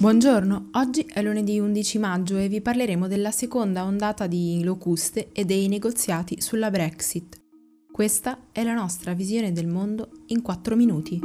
Buongiorno, oggi è lunedì 11 maggio e vi parleremo della seconda ondata di locuste e dei negoziati sulla Brexit. Questa è la nostra visione del mondo in 4 minuti.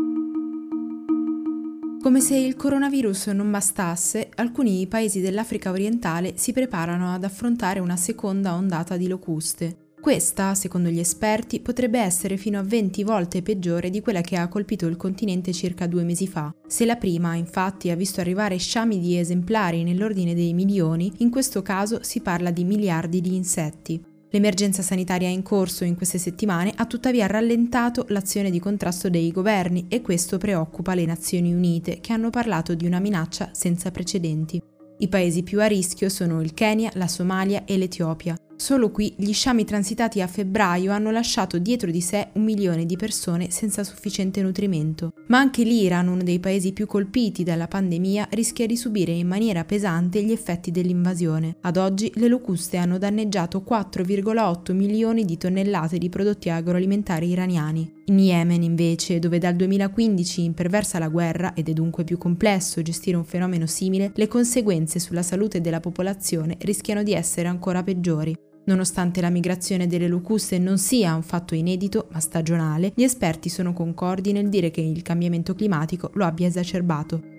Come se il coronavirus non bastasse, alcuni paesi dell'Africa orientale si preparano ad affrontare una seconda ondata di locuste. Questa, secondo gli esperti, potrebbe essere fino a 20 volte peggiore di quella che ha colpito il continente circa due mesi fa. Se la prima, infatti, ha visto arrivare sciami di esemplari nell'ordine dei milioni, in questo caso si parla di miliardi di insetti. L'emergenza sanitaria in corso in queste settimane ha tuttavia rallentato l'azione di contrasto dei governi e questo preoccupa le Nazioni Unite, che hanno parlato di una minaccia senza precedenti. I paesi più a rischio sono il Kenya, la Somalia e l'Etiopia. Solo qui gli sciami transitati a febbraio hanno lasciato dietro di sé un milione di persone senza sufficiente nutrimento. Ma anche l'Iran, uno dei paesi più colpiti dalla pandemia, rischia di subire in maniera pesante gli effetti dell'invasione. Ad oggi le locuste hanno danneggiato 4,8 milioni di tonnellate di prodotti agroalimentari iraniani. In Yemen, invece, dove dal 2015 imperversa la guerra ed è dunque più complesso gestire un fenomeno simile, le conseguenze sulla salute della popolazione rischiano di essere ancora peggiori. Nonostante la migrazione delle locuste non sia un fatto inedito ma stagionale, gli esperti sono concordi nel dire che il cambiamento climatico lo abbia esacerbato.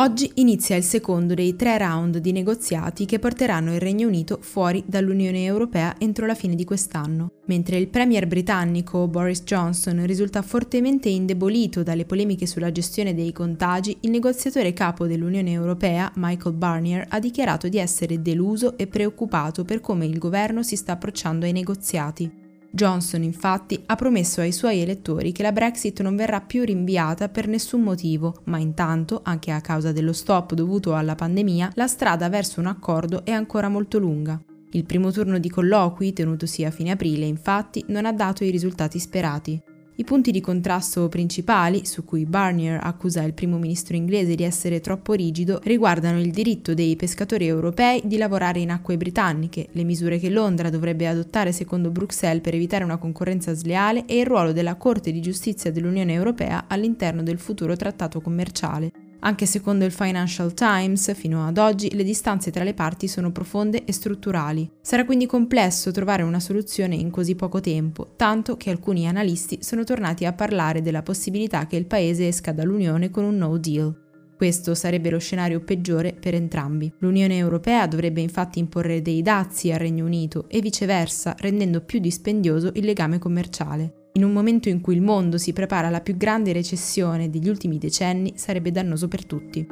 Oggi inizia il secondo dei tre round di negoziati che porteranno il Regno Unito fuori dall'Unione Europea entro la fine di quest'anno. Mentre il premier britannico Boris Johnson risulta fortemente indebolito dalle polemiche sulla gestione dei contagi, il negoziatore capo dell'Unione Europea, Michael Barnier, ha dichiarato di essere deluso e preoccupato per come il governo si sta approcciando ai negoziati. Johnson infatti ha promesso ai suoi elettori che la Brexit non verrà più rinviata per nessun motivo, ma intanto, anche a causa dello stop dovuto alla pandemia, la strada verso un accordo è ancora molto lunga. Il primo turno di colloqui, tenutosi a fine aprile, infatti, non ha dato i risultati sperati. I punti di contrasto principali, su cui Barnier accusa il primo ministro inglese di essere troppo rigido, riguardano il diritto dei pescatori europei di lavorare in acque britanniche, le misure che Londra dovrebbe adottare secondo Bruxelles per evitare una concorrenza sleale e il ruolo della Corte di giustizia dell'Unione Europea all'interno del futuro trattato commerciale. Anche secondo il Financial Times, fino ad oggi le distanze tra le parti sono profonde e strutturali. Sarà quindi complesso trovare una soluzione in così poco tempo, tanto che alcuni analisti sono tornati a parlare della possibilità che il paese esca dall'Unione con un no deal. Questo sarebbe lo scenario peggiore per entrambi. L'Unione Europea dovrebbe infatti imporre dei dazi al Regno Unito e viceversa, rendendo più dispendioso il legame commerciale. In un momento in cui il mondo si prepara alla più grande recessione degli ultimi decenni, sarebbe dannoso per tutti.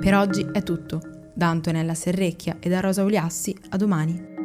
Per oggi è tutto. Da Antonella Serrecchia e da Rosa Uliassi, a domani.